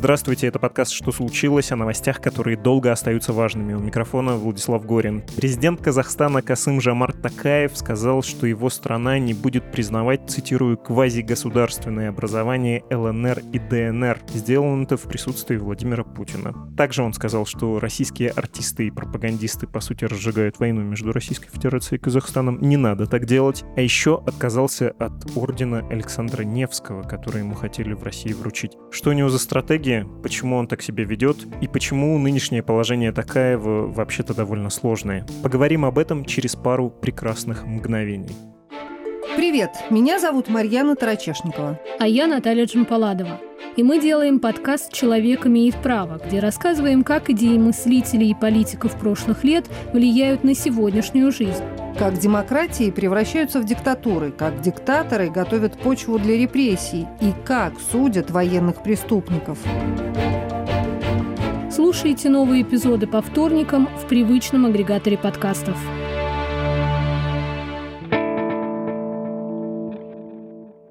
Здравствуйте, это подкаст «Что случилось?» о новостях, которые долго остаются важными. У микрофона Владислав Горин. Президент Казахстана Касым Жамарт Такаев сказал, что его страна не будет признавать, цитирую, «квазигосударственное образование ЛНР и ДНР». Сделано это в присутствии Владимира Путина. Также он сказал, что российские артисты и пропагандисты, по сути, разжигают войну между Российской Федерацией и Казахстаном. Не надо так делать. А еще отказался от ордена Александра Невского, который ему хотели в России вручить. Что у него за стратегия? Итоге, почему он так себя ведет и почему нынешнее положение Такаева вообще-то довольно сложное. Поговорим об этом через пару прекрасных мгновений. Привет, меня зовут Марьяна Тарачешникова. А я Наталья Джампаладова. И мы делаем подкаст «Человек имеет право», где рассказываем, как идеи мыслителей и политиков прошлых лет влияют на сегодняшнюю жизнь. Как демократии превращаются в диктатуры, как диктаторы готовят почву для репрессий и как судят военных преступников. Слушайте новые эпизоды по вторникам в привычном агрегаторе подкастов.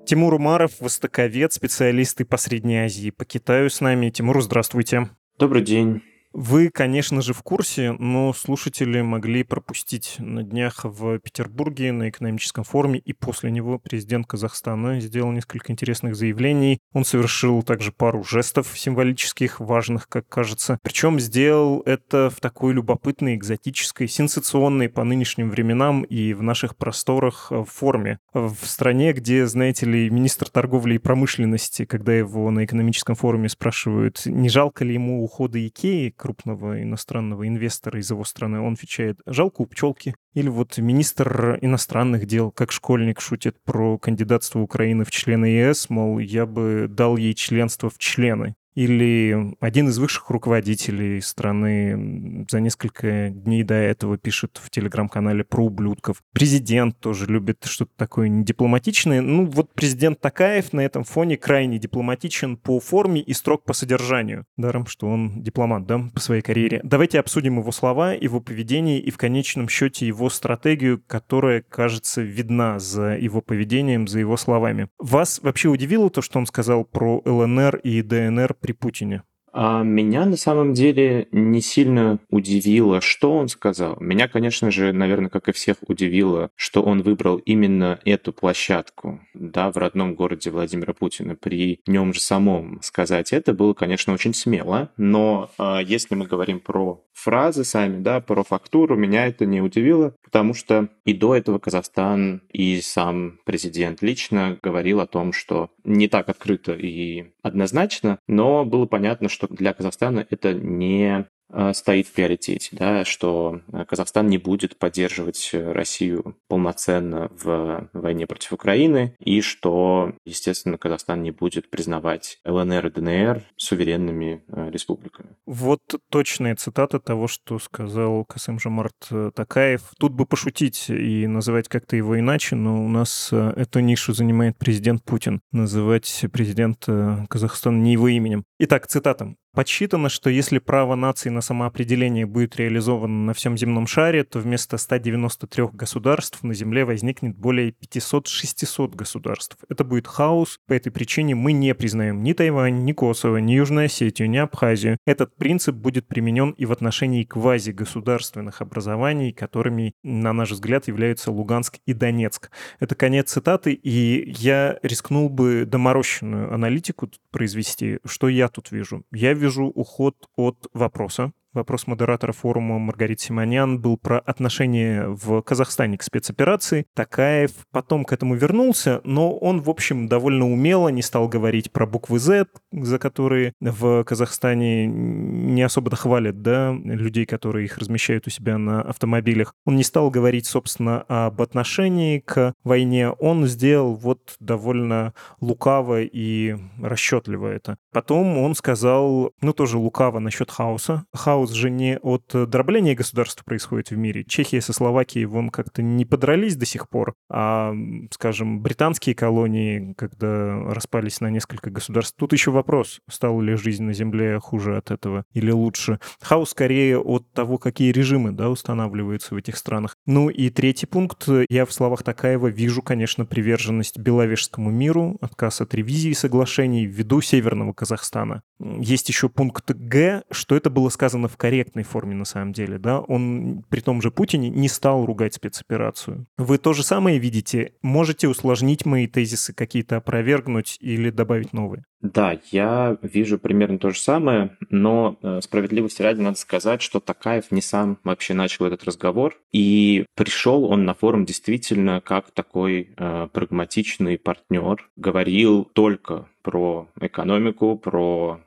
Тимур Умаров, востоковед, специалист по Средней Азии. По Китаю с нами. Тимур, здравствуйте. Добрый день. Вы, конечно же, в курсе, но слушатели могли пропустить на днях в Петербурге на экономическом форуме, и после него президент Казахстана сделал несколько интересных заявлений. Он совершил также пару жестов символических, важных, как кажется. Причем сделал это в такой любопытной, экзотической, сенсационной по нынешним временам и в наших просторах э, форме. В стране, где, знаете ли, министр торговли и промышленности, когда его на экономическом форуме спрашивают, не жалко ли ему ухода Икеи, крупного иностранного инвестора из его страны, он отвечает «жалко у пчелки». Или вот министр иностранных дел, как школьник, шутит про кандидатство Украины в члены ЕС, мол, я бы дал ей членство в члены или один из высших руководителей страны за несколько дней до этого пишет в телеграм-канале про ублюдков. Президент тоже любит что-то такое недипломатичное. Ну вот президент Такаев на этом фоне крайне дипломатичен по форме и строг по содержанию. Даром, что он дипломат, да, по своей карьере. Давайте обсудим его слова, его поведение и в конечном счете его стратегию, которая, кажется, видна за его поведением, за его словами. Вас вообще удивило то, что он сказал про ЛНР и ДНР Путине? А меня на самом деле не сильно удивило, что он сказал. Меня, конечно же, наверное, как и всех удивило, что он выбрал именно эту площадку, да, в родном городе Владимира Путина. При нем же самом сказать это было, конечно, очень смело. Но а, если мы говорим про фразы сами, да, про фактуру, меня это не удивило, потому что и до этого Казахстан и сам президент лично говорил о том, что не так открыто и однозначно, но было понятно, что для Казахстана это не стоит в приоритете, да, что э, Казахстан не будет поддерживать э, Россию полноценно в войне против Украины, и что, естественно, Казахстан не будет признавать ЛНР и ДНР суверенными республиками. Вот точная цитата того, что сказал Касым Жамарт Такаев. Тут бы пошутить и называть как-то его иначе, но у нас эту нишу занимает президент Путин. Называть президента Казахстана не его именем. Итак, цитата. Подсчитано, что если право нации на самоопределение будет реализовано на всем земном шаре, то вместо 193 государств на Земле возникнет более 500-600 государств. Это будет хаос. По этой причине мы не признаем ни Тайвань, ни Косово, ни Южную Осетию, ни Абхазию. Этот принцип будет применен и в отношении квазигосударственных образований, которыми, на наш взгляд, являются Луганск и Донецк. Это конец цитаты, и я рискнул бы доморощенную аналитику произвести. Что я тут вижу? Я вижу уход от вопроса, Вопрос модератора форума Маргариты Симонян был про отношение в Казахстане к спецоперации. Такаев потом к этому вернулся, но он, в общем, довольно умело не стал говорить про буквы Z, за которые в Казахстане не особо хвалят, да, людей, которые их размещают у себя на автомобилях. Он не стал говорить, собственно, об отношении к войне. Он сделал вот довольно лукаво и расчетливо это. Потом он сказал, ну, тоже лукаво насчет хаоса. Хаос же не от дробления государства происходит в мире. Чехия со Словакией вон как-то не подрались до сих пор, а, скажем, британские колонии, когда распались на несколько государств. Тут еще вопрос, стала ли жизнь на Земле хуже от этого или лучше. Хаос скорее от того, какие режимы да, устанавливаются в этих странах. Ну и третий пункт. Я в словах Такаева вижу, конечно, приверженность беловежскому миру, отказ от ревизии соглашений ввиду Северного Казахстана. Есть еще пункт Г, что это было сказано в корректной форме на самом деле. Да? Он при том же Путине не стал ругать спецоперацию. Вы то же самое видите? Можете усложнить мои тезисы, какие-то опровергнуть или добавить новые? Да, я вижу примерно то же самое, но э, справедливости ради надо сказать, что Такаев не сам вообще начал этот разговор, и пришел он на форум действительно как такой э, прагматичный партнер, говорил только про экономику, про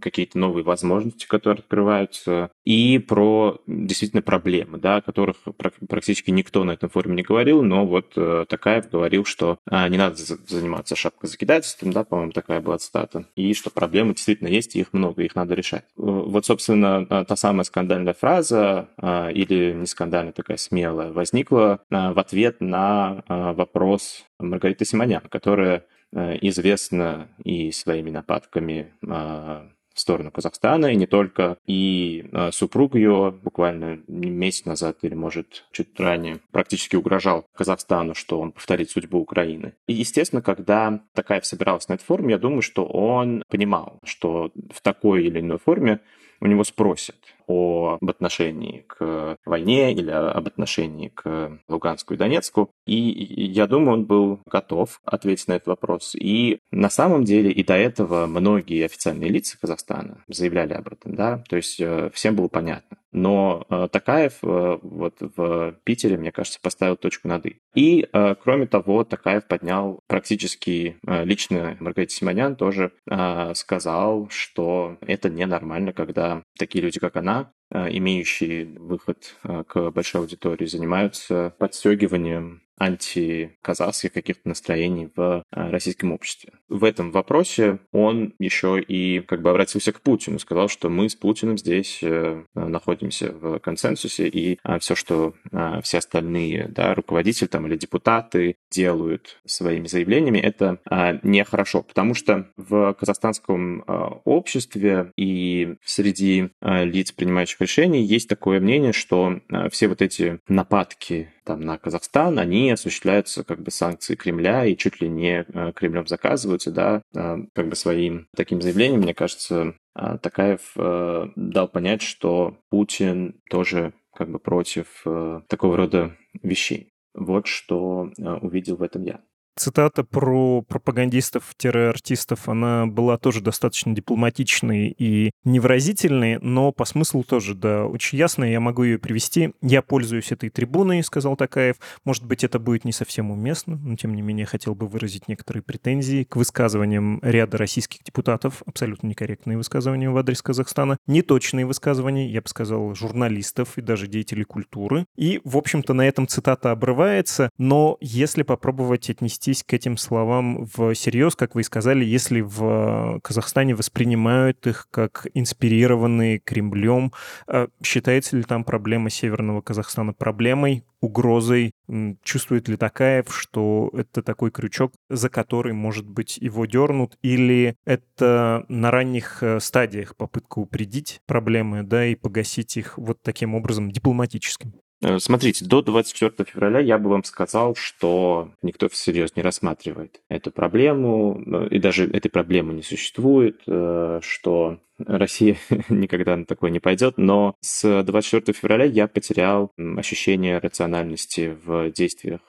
какие-то новые возможности, которые открываются, и про действительно проблемы, да, о которых практически никто на этом форуме не говорил, но вот э, Такаев говорил, что а, не надо заниматься шапкозакидательством, да, по-моему, такая была цитата, и что проблемы действительно есть, и их много, их надо решать. Э, вот, собственно, э, та самая скандальная фраза, или не скандальная, такая смелая, возникла в ответ на вопрос Маргариты Симонян, которая известна и своими нападками а, в сторону Казахстана, и не только. И э, супруг ее буквально месяц назад или, может, чуть ранее практически угрожал Казахстану, что он повторит судьбу Украины. И, естественно, когда Такаев собирался на этой форуме, я думаю, что он понимал, что в такой или иной форме у него спросят об отношении к войне или об отношении к Луганску и Донецку. И я думаю, он был готов ответить на этот вопрос. И на самом деле и до этого многие официальные лица Казахстана заявляли об этом, да, то есть э, всем было понятно. Но э, Такаев э, вот в Питере, мне кажется, поставил точку над «и». И, кроме того, Такаев поднял практически лично Маргарита Симонян тоже сказал, что это ненормально, когда такие люди, как она, Э, имеющие выход э, к большой аудитории, занимаются подстегиванием антиказахских каких-то настроений в э, российском обществе. В этом вопросе он еще и как бы обратился к Путину, сказал, что мы с Путиным здесь находимся в консенсусе, и все, что все остальные да, руководители там, или депутаты делают своими заявлениями, это нехорошо, потому что в казахстанском обществе и среди лиц, принимающих принимающих решений есть такое мнение, что э, все вот эти нападки там, на Казахстан, они осуществляются как бы санкции Кремля и чуть ли не э, Кремлем заказываются, да, э, как бы своим таким заявлением, мне кажется, Такаев дал понять, что Путин тоже как бы против такого рода вещей. Вот что увидел в этом я цитата про пропагандистов-артистов, она была тоже достаточно дипломатичной и невыразительной, но по смыслу тоже, да, очень ясная. Я могу ее привести. Я пользуюсь этой трибуной, сказал Такаев. Может быть, это будет не совсем уместно, но тем не менее хотел бы выразить некоторые претензии к высказываниям ряда российских депутатов, абсолютно некорректные высказывания в адрес Казахстана, неточные высказывания, я бы сказал, журналистов и даже деятелей культуры. И, в общем-то, на этом цитата обрывается, но если попробовать отнести отнестись к этим словам всерьез, как вы и сказали, если в Казахстане воспринимают их как инспирированные Кремлем? А считается ли там проблема Северного Казахстана проблемой, угрозой? Чувствует ли Такаев, что это такой крючок, за который, может быть, его дернут? Или это на ранних э, стадиях попытка упредить проблемы, да, и погасить их вот таким образом дипломатическим? Э, смотрите, до 24 февраля я бы вам сказал, что никто всерьез не рассматривает эту проблему, э, и даже этой проблемы не существует, э, что Россия никогда на такое не пойдет, но с 24 февраля я потерял ощущение рациональности в действиях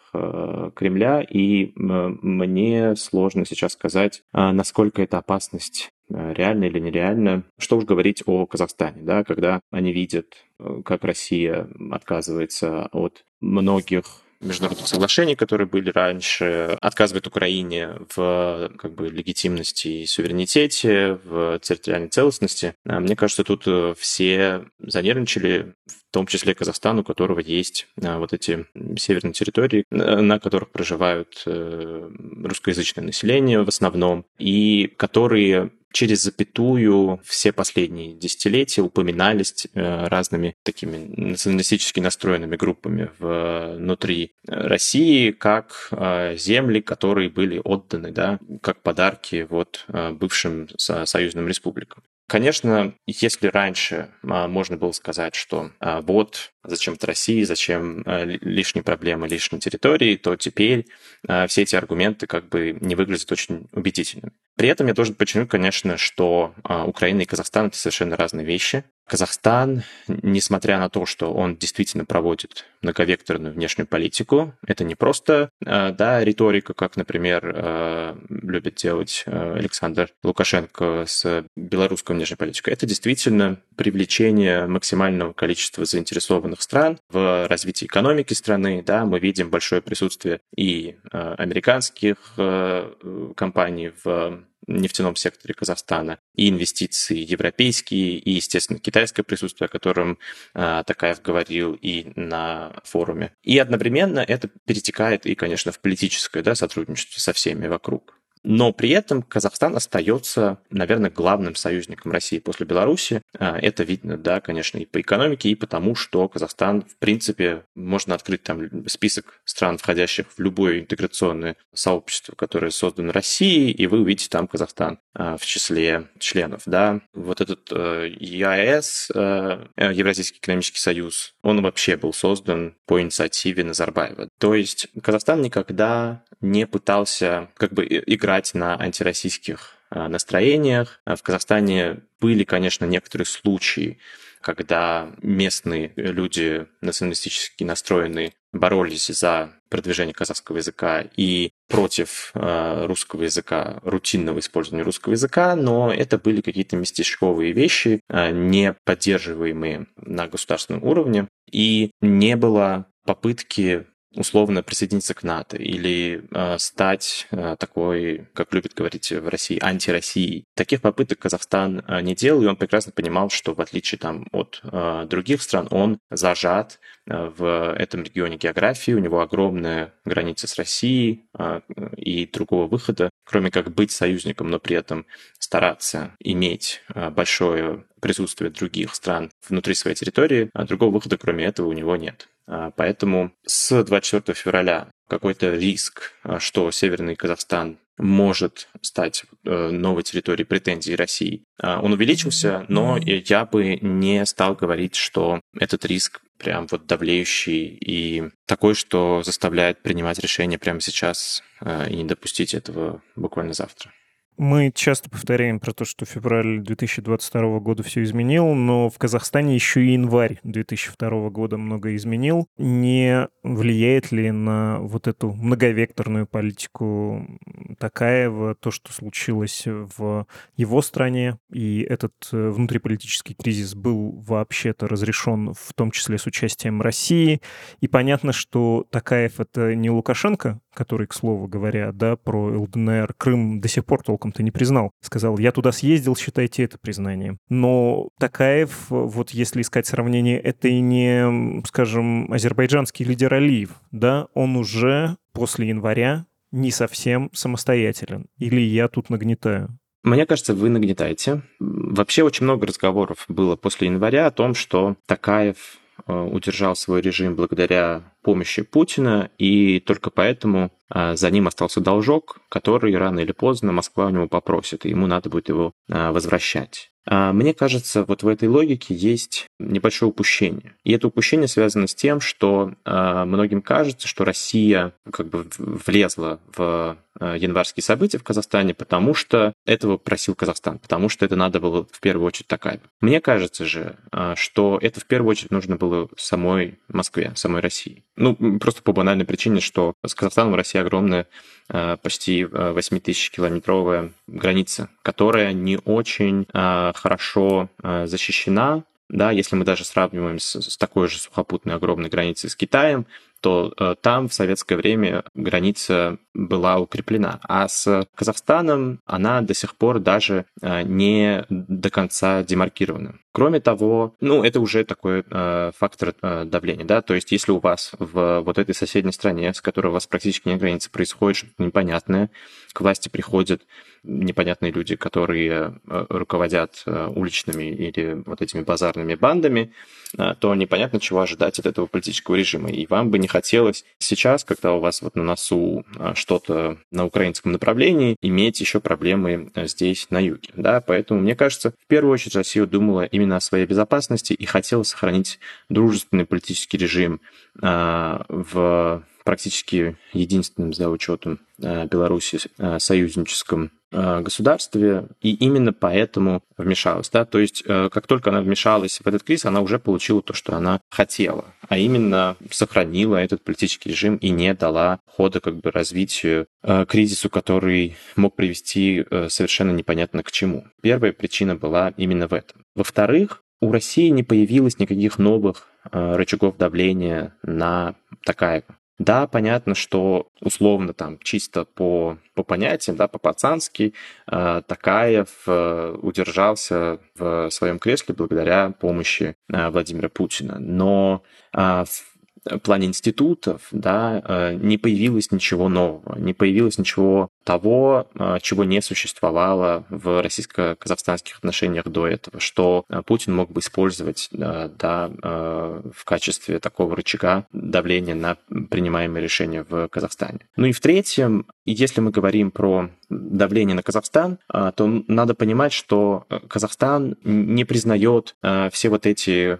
Кремля, и мне сложно сейчас сказать, насколько эта опасность реально или нереально. Что уж говорить о Казахстане, да, когда они видят, как Россия отказывается от многих международных соглашений, которые были раньше, отказывает Украине в как бы, легитимности и суверенитете, в территориальной целостности. А мне кажется, тут э, все занервничали, в том числе Казахстан, у которого есть а, вот эти северные территории, на которых проживают э, русскоязычное население в основном, и которые через запятую все последние десятилетия упоминались э, разными такими националистически настроенными группами внутри России как э, земли, которые были отданы да, как подарки вот э, бывшим союзным республикам. Конечно, если раньше а, можно было сказать, что а, вот зачем-то России, зачем а, лишние проблемы, лишние территории, то теперь все эти аргументы как бы не выглядят очень убедительными. При этом я должен подчеркнуть, конечно, что Украина и Казахстан — это совершенно разные вещи. Казахстан, несмотря на то, что он действительно проводит многовекторную внешнюю политику, это не просто э, да, риторика, как, например, э, любит делать э, Александр Лукашенко с белорусской внешней политикой, это действительно привлечение максимального количества заинтересованных стран в развитии экономики страны. Да, мы видим большое присутствие и американских компаний в нефтяном секторе Казахстана, и инвестиции европейские, и, естественно, китайское присутствие, о котором э, Такаев говорил и на форуме. И одновременно это перетекает и, конечно, в политическое да, сотрудничество со всеми вокруг. Но при этом Казахстан остается, наверное, главным союзником России после Беларуси. А, это видно, да, конечно, и по экономике, и потому, что Казахстан, в принципе, можно открыть там список стран, входящих в любое интеграционное сообщество, которое создано Россией, и вы увидите там Казахстан в числе членов, да. Вот этот э, ЕАЭС, э, Евразийский экономический союз, он вообще был создан по инициативе Назарбаева. То есть Казахстан никогда не пытался как бы играть на антироссийских а, настроениях. А в Казахстане были, конечно, некоторые случаи, когда местные люди националистически настроенные боролись за продвижение казахского языка и против э, русского языка, рутинного использования русского языка, но это были какие-то местечковые вещи, э, не поддерживаемые на государственном уровне, и не было попытки условно присоединиться к НАТО или э, стать э, такой, как любят говорить в России, антироссией. Таких попыток Казахстан э, не делал, и он прекрасно понимал, что в отличие там, от э, других стран, он зажат э, в этом регионе географии, у него огромная граница с Россией э, и другого выхода, кроме как быть союзником, но при этом стараться иметь э, большое присутствие других стран внутри своей территории, а другого выхода, кроме этого, у него нет. А, поэтому с 24 февраля какой-то риск, а, что Северный Казахстан может стать э, новой территорией претензий России, а, он увеличился, но я бы не стал говорить, что этот риск прям вот давлеющий и такой, что заставляет принимать решение прямо сейчас и не допустить этого буквально завтра. Мы часто повторяем про то, что февраль 2022 года все изменил, но в Казахстане еще и январь 2002 года много изменил. Не влияет ли на вот эту многовекторную политику Такаева то, что случилось в его стране, и этот э, внутриполитический кризис был вообще-то разрешен в том числе с участием России. И понятно, что Такаев — это не Лукашенко, который, к слову говоря, да, про ЛДНР, Крым до сих пор толком-то не признал. Сказал, я туда съездил, считайте это признанием. Но Такаев, вот если искать сравнение, это и не, скажем, азербайджанский лидер Алиев, да, он уже после января не совсем самостоятелен. Или я тут нагнетаю? Мне кажется, вы нагнетаете. Вообще очень много разговоров было после января о том, что Такаев э, удержал свой режим благодаря помощи Путина, и только поэтому а, за ним остался должок, который рано или поздно Москва у него попросит, и ему надо будет его а, возвращать. А, мне кажется, вот в этой логике есть небольшое упущение. И это упущение связано с тем, что многим кажется, что Россия как бы влезла в январские события в Казахстане, потому что этого просил Казахстан, потому что это надо было в первую очередь такая. Мне кажется же, э, что это в первую очередь нужно было самой Москве, самой России. Ну, просто по банальной причине, что с Казахстаном Россия огромная, почти 8 тысяч километровая граница, которая не очень хорошо защищена да, если мы даже сравниваем с, с такой же сухопутной огромной границей с Китаем, то э, там в советское время граница была укреплена. А с Казахстаном она до сих пор даже э, не до конца демаркирована. Кроме того, ну, это уже такой э, фактор э, давления, да, то есть если у вас в вот этой соседней стране, с которой у вас практически нет границы, происходит что-то непонятное, к власти приходят непонятные люди, которые э, руководят э, уличными или вот этими базарными бандами, э, то непонятно, чего ожидать от этого политического режима. И вам бы не хотелось сейчас, когда у вас вот на носу что-то на украинском направлении, иметь еще проблемы здесь, на юге. Да? Поэтому, мне кажется, в первую очередь Россия думала именно о своей безопасности и хотела сохранить дружественный политический режим в практически единственным за учетом Беларуси союзническом Э, государстве, и именно поэтому вмешалась. Да? То есть, э, как только она вмешалась в этот кризис, она уже получила то, что она хотела, а именно сохранила этот политический режим и не дала хода как бы развитию э, кризису, который мог привести совершенно непонятно к чему. Первая причина была именно в этом. Во-вторых, у России не появилось никаких новых рычагов давления на такая да, понятно, что условно там чисто по, по понятиям, да, по-пацански э, Такаев э, удержался в своем кресле благодаря помощи э, Владимира Путина. Но э, в плане институтов, да, э, не появилось ничего нового, не появилось ничего того, э, чего не существовало в российско-казахстанских отношениях до этого, что э, Путин мог бы использовать да, в качестве такого рычага давления на принимаемые решения в Казахстане. Ну и в-третьем, если мы говорим про давление на Казахстан, то надо понимать, что Казахстан не признает все вот эти,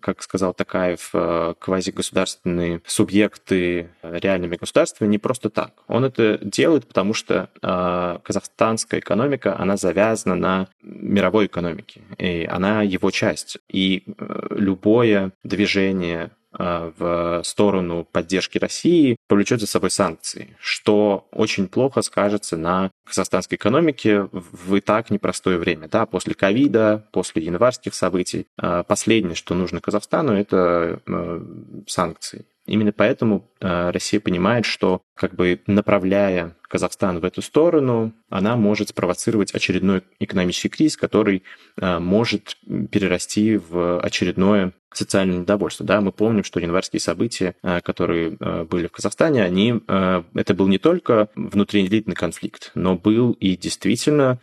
как сказал Такаев, квазигосударственные субъекты реальными государствами не просто так. Он это делает, потому потому что э, казахстанская экономика, она завязана на мировой экономике, и она его часть. И э, любое движение а, в сторону поддержки России повлечет за собой санкции, что очень плохо скажется на казахстанской экономике в и так непростое время. Да, после ковида, после январских событий. Последнее, что нужно Казахстану, это э, санкции. Именно поэтому э, Россия понимает, что как бы направляя Казахстан в эту сторону, она может спровоцировать очередной экономический кризис, который э, может перерасти в очередное социальное недовольство. Да, мы помним, что январские события, э, которые были в Казахстане, они, это был не только внутриэлитный конфликт, но был и действительно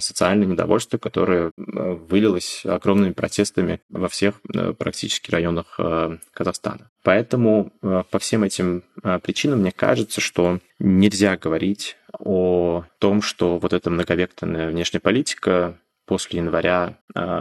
социальное недовольство, которое э, вылилось огромными протестами во всех э, практически районах Казахстана. Поэтому по всем этим причинам мне кажется, что нельзя говорить о том, что вот эта многовекторная внешняя политика после января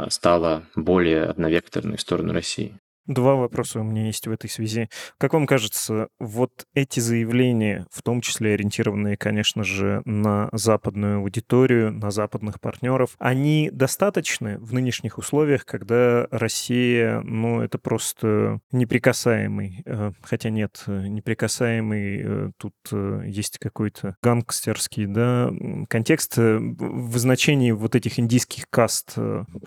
стала более одновекторной в сторону России. Два вопроса у меня есть в этой связи. Как вам кажется, вот эти заявления, в том числе ориентированные, конечно же, на западную аудиторию, на западных партнеров, они достаточны в нынешних условиях, когда Россия, ну, это просто неприкасаемый, э, хотя нет, неприкасаемый, э, тут э, есть какой-то гангстерский, да, контекст в значении вот этих индийских каст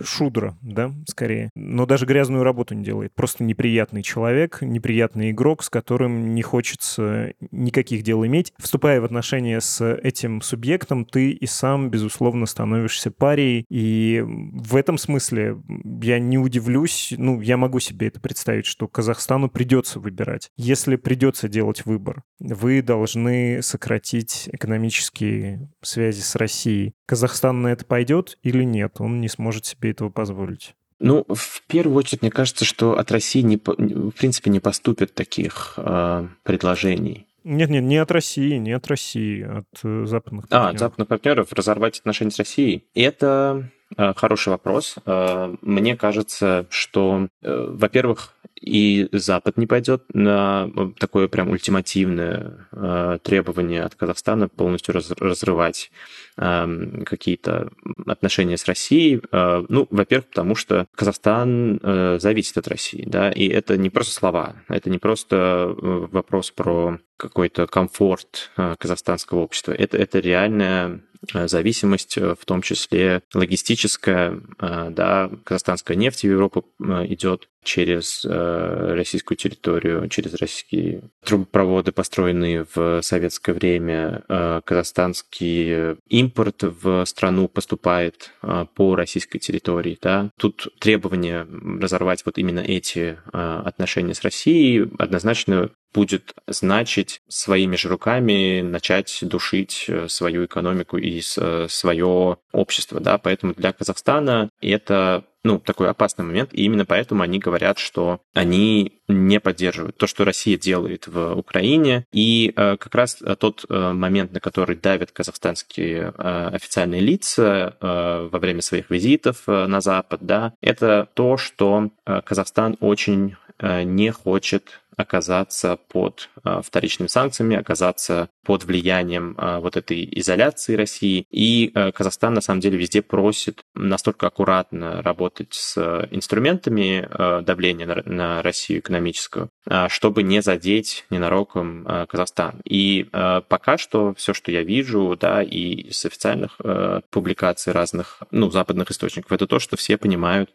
шудра, да, скорее, но даже грязную работу не делает просто неприятный человек, неприятный игрок, с которым не хочется никаких дел иметь. Вступая в отношения с этим субъектом, ты и сам, безусловно, становишься парией. И в этом смысле я не удивлюсь, ну, я могу себе это представить, что Казахстану придется выбирать. Если придется делать выбор, вы должны сократить экономические связи с Россией. Казахстан на это пойдет или нет? Он не сможет себе этого позволить. Ну, в первую очередь, мне кажется, что от России, не, в принципе, не поступит таких э, предложений. Нет, нет, не от России, не от России, от э, западных партнеров. А, от западных партнеров разорвать отношения с Россией. Это э, хороший вопрос. Мне кажется, что, э, во-первых, и Запад не пойдет на такое прям ультимативное э, требование от Казахстана полностью раз, разрывать э, какие-то отношения с Россией. Э, ну, во-первых, потому что Казахстан э, зависит от России, да, и это не просто слова, это не просто э, вопрос про какой-то комфорт э, казахстанского общества. Это, это реальная Э, зависимость, э, в том числе логистическая, э, да, казахстанская нефть в Европу идет через российскую территорию, через российские трубопроводы, построенные в советское время. Казахстанский импорт в страну поступает по российской территории. Да. Тут требование разорвать вот именно эти отношения с Россией однозначно будет значить своими же руками начать душить э, свою экономику и э, свое общество, да, поэтому для Казахстана это ну, такой опасный момент, и именно поэтому они говорят, что они не поддерживают то, что Россия делает в Украине, и э, как раз тот момент, на который давят казахстанские официальные лица во время своих визитов на Запад, да, это то, что Казахстан очень не хочет оказаться под а, вторичными санкциями, оказаться под влиянием а, вот этой изоляции России. И а, Казахстан на самом деле везде просит настолько аккуратно работать с инструментами давления на Россию экономическую, чтобы не задеть ненароком Казахстан. И пока что все, что я вижу, да, и с официальных публикаций разных, ну, западных источников, это то, что все понимают,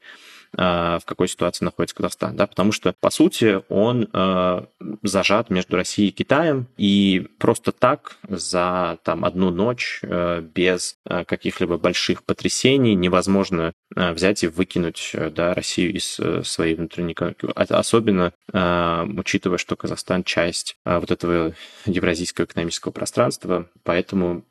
в какой ситуации находится Казахстан, да, потому что, по сути, он э, зажат между Россией и Китаем, и просто так за там одну ночь э, без каких-либо больших потрясений невозможно взять и выкинуть да, Россию из э, своей внутренней экономики. Особенно учитывая, что Казахстан часть вот этого евразийского экономического пространства, поэтому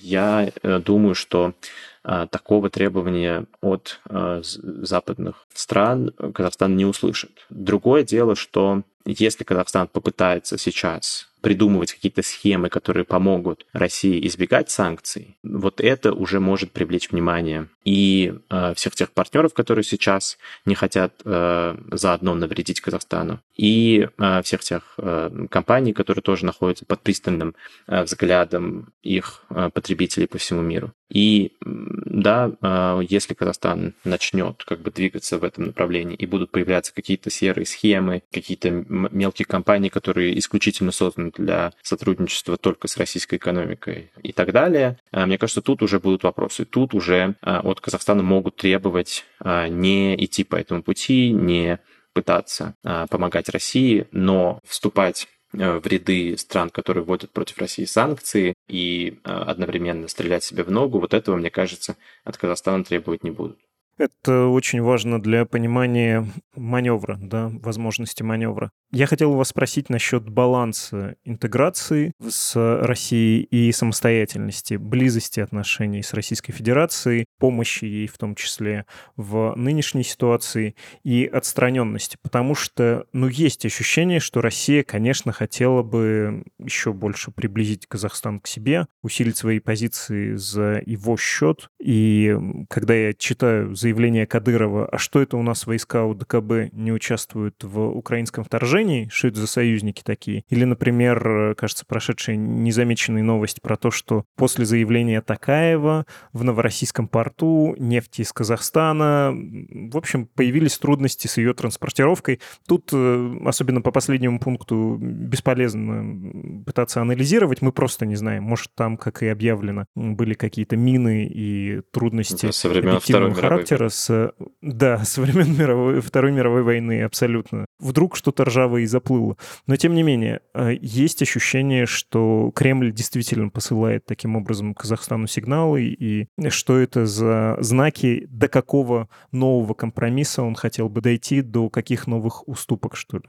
я э, думаю, что а, такого требования от а, западных стран Казахстан не услышит. Другое дело, что если Казахстан попытается сейчас придумывать какие-то схемы, которые помогут России избегать санкций, вот это уже может привлечь внимание и э, всех тех партнеров, которые сейчас не хотят э, заодно навредить Казахстану, и э, всех тех э, компаний, которые тоже находятся под пристальным э, взглядом их э, потребителей по всему миру. И да, э, если Казахстан начнет как бы двигаться в этом направлении и будут появляться какие-то серые схемы, какие-то мелкие компании, которые исключительно созданы для сотрудничества только с российской экономикой и так далее. А, мне кажется, тут уже будут вопросы. Тут уже а, от Казахстана могут требовать а, не идти по этому пути, не пытаться помогать России, но вступать в ряды стран, которые вводят против России санкции и одновременно стрелять себе в ногу, вот этого, мне кажется, от Казахстана требовать не будут. Это очень важно для понимания маневра, да, возможности маневра. Я хотел вас спросить насчет баланса интеграции с Россией и самостоятельности, близости отношений с Российской Федерацией, помощи ей в том числе в нынешней ситуации и отстраненности, потому что, ну, есть ощущение, что Россия, конечно, хотела бы еще больше приблизить Казахстан к себе, усилить свои позиции за его счет. И когда я читаю заявление Кадырова, а что это у нас войска УДКБ не участвуют в украинском вторжении, что это за союзники такие? Или, например, кажется, прошедшая незамеченная новость про то, что после заявления Такаева в Новороссийском порту нефти из Казахстана, в общем, появились трудности с ее транспортировкой. Тут, э, особенно по последнему пункту, бесполезно пытаться анализировать, мы просто не знаем. Может, там, как и объявлено, были какие-то мины и трудности со времен Второй характера мировой. с... Да, со времен мировой, Второй мировой войны, абсолютно. Вдруг что-то ржавое и заплыло. Но, тем не менее, э, есть ощущение, что Кремль действительно посылает таким образом Казахстану сигналы, и что это за знаки, до какого нового компромисса он хотел бы дойти, до каких новых уступок, что ли?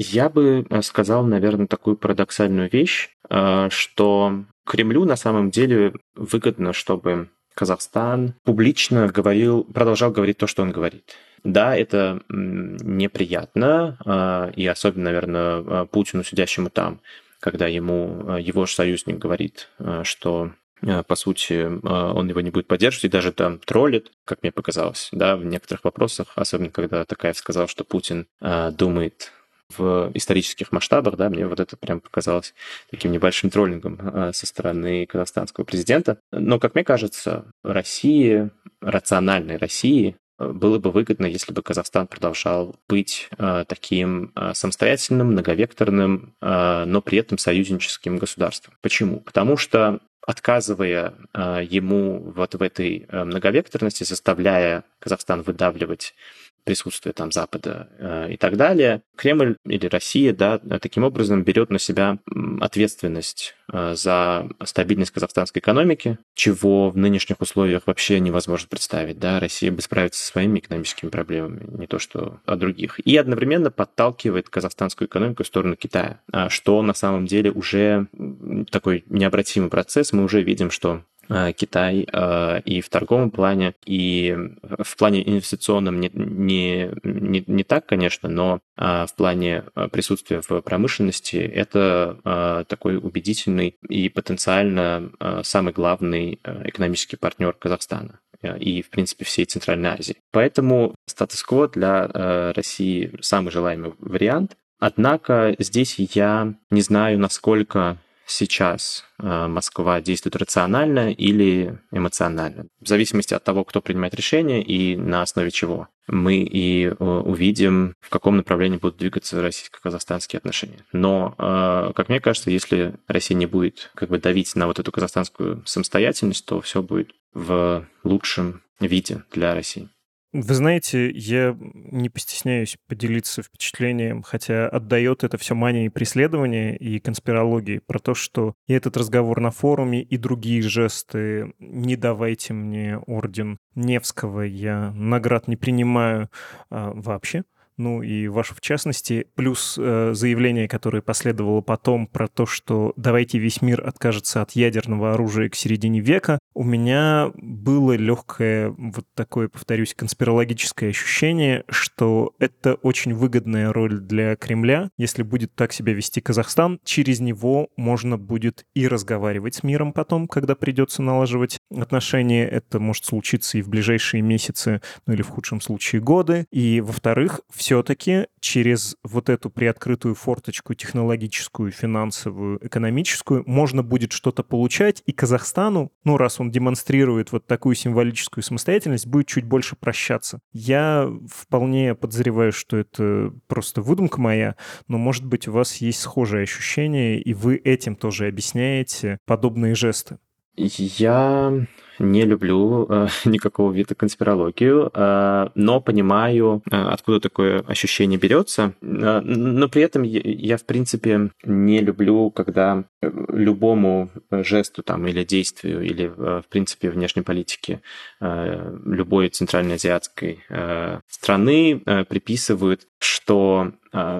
Я бы э, сказал, наверное, такую парадоксальную вещь, э, что Кремлю на самом деле выгодно, чтобы Казахстан публично говорил, продолжал говорить то, что он говорит. Да, это неприятно, а, и особенно, наверное, а, Путину, сидящему там, когда ему а, его же союзник говорит, что по сути, он его не будет поддерживать и даже там троллит, как мне показалось, да, в некоторых вопросах, особенно когда Такаев сказал, что Путин думает в исторических масштабах, да, мне вот это прям показалось таким небольшим троллингом а, со стороны казахстанского президента. Но, как мне кажется, России, рациональной России, было бы выгодно, если бы Казахстан продолжал быть э, таким э, самостоятельным, многовекторным, э, но при этом союзническим государством. Почему? Потому что отказывая ему вот в этой многовекторности, заставляя Казахстан выдавливать присутствие там Запада э, и так далее, Кремль или Россия, да, таким образом берет на себя ответственность э, за стабильность казахстанской экономики, чего в нынешних условиях вообще невозможно представить, да, Россия бы справится со своими экономическими проблемами, не то что о других, и одновременно подталкивает казахстанскую экономику в сторону Китая, а что на самом деле уже такой необратимый процесс, мы уже видим, что Китай э, и в торговом плане, и в плане инвестиционном не, не, не, не так, конечно, но э, в плане присутствия в промышленности это такой убедительный и потенциально самый главный экономический партнер Казахстана и, в принципе, всей Центральной Азии. Поэтому статус-кво для России самый желаемый вариант. Однако здесь я не знаю, насколько сейчас э, Москва действует рационально или эмоционально. В зависимости от того, кто принимает решение и на основе чего. Мы и э, увидим, в каком направлении будут двигаться российско-казахстанские отношения. Но, э, как мне кажется, если Россия не будет как бы давить на вот эту казахстанскую самостоятельность, то все будет в лучшем виде для России. Вы знаете, я не постесняюсь поделиться впечатлением, хотя отдает это все мании преследования и конспирологии про то, что и этот разговор на форуме, и другие жесты «не давайте мне орден Невского», я наград не принимаю а, вообще ну и вашу в частности, плюс э, заявление, которое последовало потом про то, что давайте весь мир откажется от ядерного оружия к середине века, у меня было легкое вот такое, повторюсь, конспирологическое ощущение, что это очень выгодная роль для Кремля, если будет так себя вести Казахстан, через него можно будет и разговаривать с миром потом, когда придется налаживать отношения, это может случиться и в ближайшие месяцы, ну или в худшем случае годы, и во-вторых, все все-таки через вот эту приоткрытую форточку технологическую, финансовую, экономическую можно будет что-то получать, и Казахстану, ну, раз он демонстрирует вот такую символическую самостоятельность, будет чуть больше прощаться. Я вполне подозреваю, что это просто выдумка моя, но, может быть, у вас есть схожие ощущения, и вы этим тоже объясняете подобные жесты. Я не люблю э, никакого вида конспирологию, э, но понимаю, э, откуда такое ощущение берется. Э, но при этом я, я, в принципе, не люблю, когда любому жесту там, или действию, или, э, в принципе, внешней политике э, любой центральноазиатской э, страны э, приписывают, что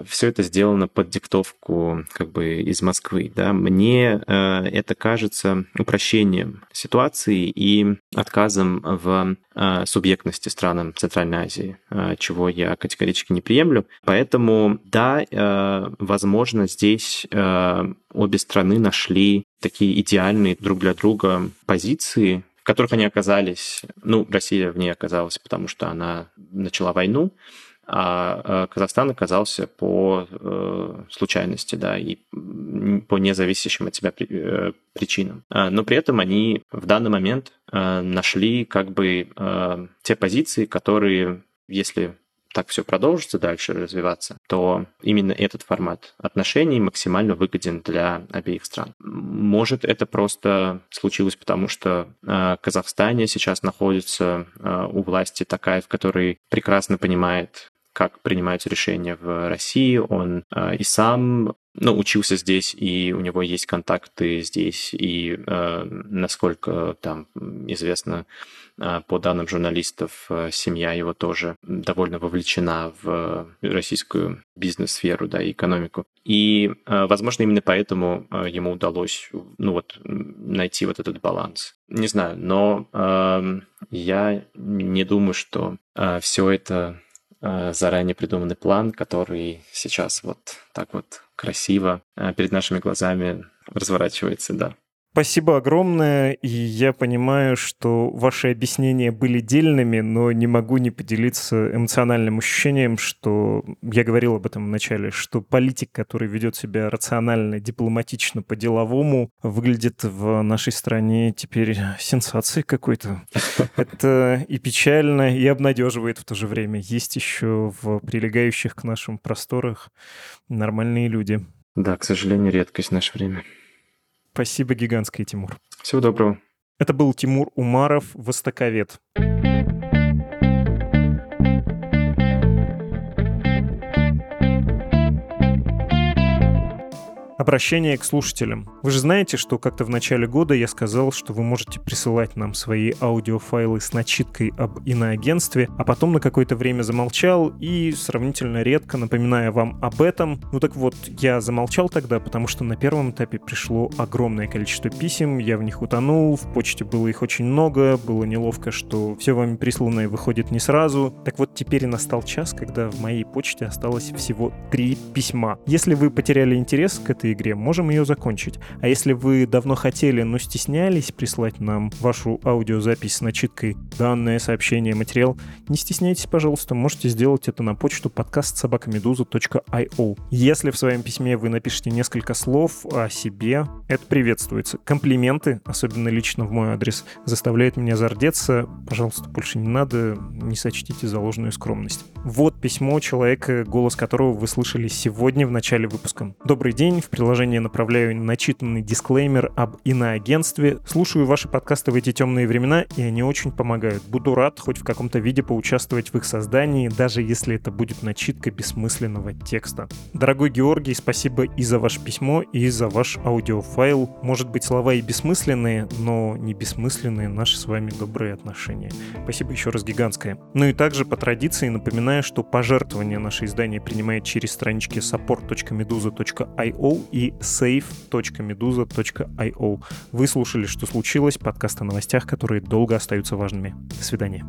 все это сделано под диктовку как бы из Москвы. Да? Мне э, это кажется упрощением ситуации и отказом в э, субъектности странам Центральной Азии, чего я категорически не приемлю. Поэтому, да, возможно, здесь обе страны нашли такие идеальные друг для друга позиции, в которых они оказались, ну, Россия в ней оказалась, потому что она начала войну, а э, Казахстан оказался по э, случайности, да, и по независящим от себя э, причинам. А, но при этом они в данный момент нашли как бы те позиции, которые, если так все продолжится дальше развиваться, то именно этот формат отношений максимально выгоден для обеих стран. Может, это просто случилось потому, что э, Казахстане сейчас находится э, у власти такая, в которой прекрасно понимает, как принимаются решения в России. Он э, и сам ну, учился здесь, и у него есть контакты здесь, и э, насколько там известно э, по данным журналистов, э, семья его тоже довольно вовлечена в российскую бизнес-сферу, да, и экономику. И, э, возможно, именно поэтому ему удалось, ну вот, найти вот этот баланс. Не знаю, но э, я не думаю, что э, все это заранее придуманный план, который сейчас вот так вот красиво э, перед нашими глазами разворачивается, да. Спасибо огромное, и я понимаю, что ваши объяснения были дельными, но не могу не поделиться эмоциональным ощущением, что я говорил об этом в начале, что политик, который ведет себя рационально, дипломатично, по-деловому, выглядит в нашей стране теперь сенсацией какой-то. Это и печально, и обнадеживает в то же время. Есть еще в прилегающих к нашим просторах нормальные люди. Да, к сожалению, редкость в наше время. Спасибо гигантское, Тимур. Всего доброго. Это был Тимур Умаров, востоковед. Обращение к слушателям. Вы же знаете, что как-то в начале года я сказал, что вы можете присылать нам свои аудиофайлы с начиткой об иноагентстве, а потом на какое-то время замолчал и сравнительно редко напоминая вам об этом. Ну так вот, я замолчал тогда, потому что на первом этапе пришло огромное количество писем, я в них утонул, в почте было их очень много, было неловко, что все вами присланное выходит не сразу. Так вот, теперь настал час, когда в моей почте осталось всего три письма. Если вы потеряли интерес к этой игре, можем ее закончить. А если вы давно хотели, но стеснялись прислать нам вашу аудиозапись с начиткой данное сообщение, материал, не стесняйтесь, пожалуйста, можете сделать это на почту подкаст собакамедуза.io. Если в своем письме вы напишите несколько слов о себе, это приветствуется. Комплименты, особенно лично в мой адрес, заставляют меня зардеться. Пожалуйста, больше не надо, не сочтите за ложную скромность. Вот письмо человека, голос которого вы слышали сегодня в начале выпуска. Добрый день, в приложение направляю начитанный дисклеймер об иноагентстве. Слушаю ваши подкасты в эти темные времена, и они очень помогают. Буду рад хоть в каком-то виде поучаствовать в их создании, даже если это будет начитка бессмысленного текста. Дорогой Георгий, спасибо и за ваше письмо, и за ваш аудиофайл. Может быть, слова и бессмысленные, но не бессмысленные наши с вами добрые отношения. Спасибо еще раз гигантское. Ну и также по традиции напоминаю, что пожертвование наше издание принимает через странички support.meduza.io и save.meduza.io. Вы слушали «Что случилось?» подкаст о новостях, которые долго остаются важными. До свидания.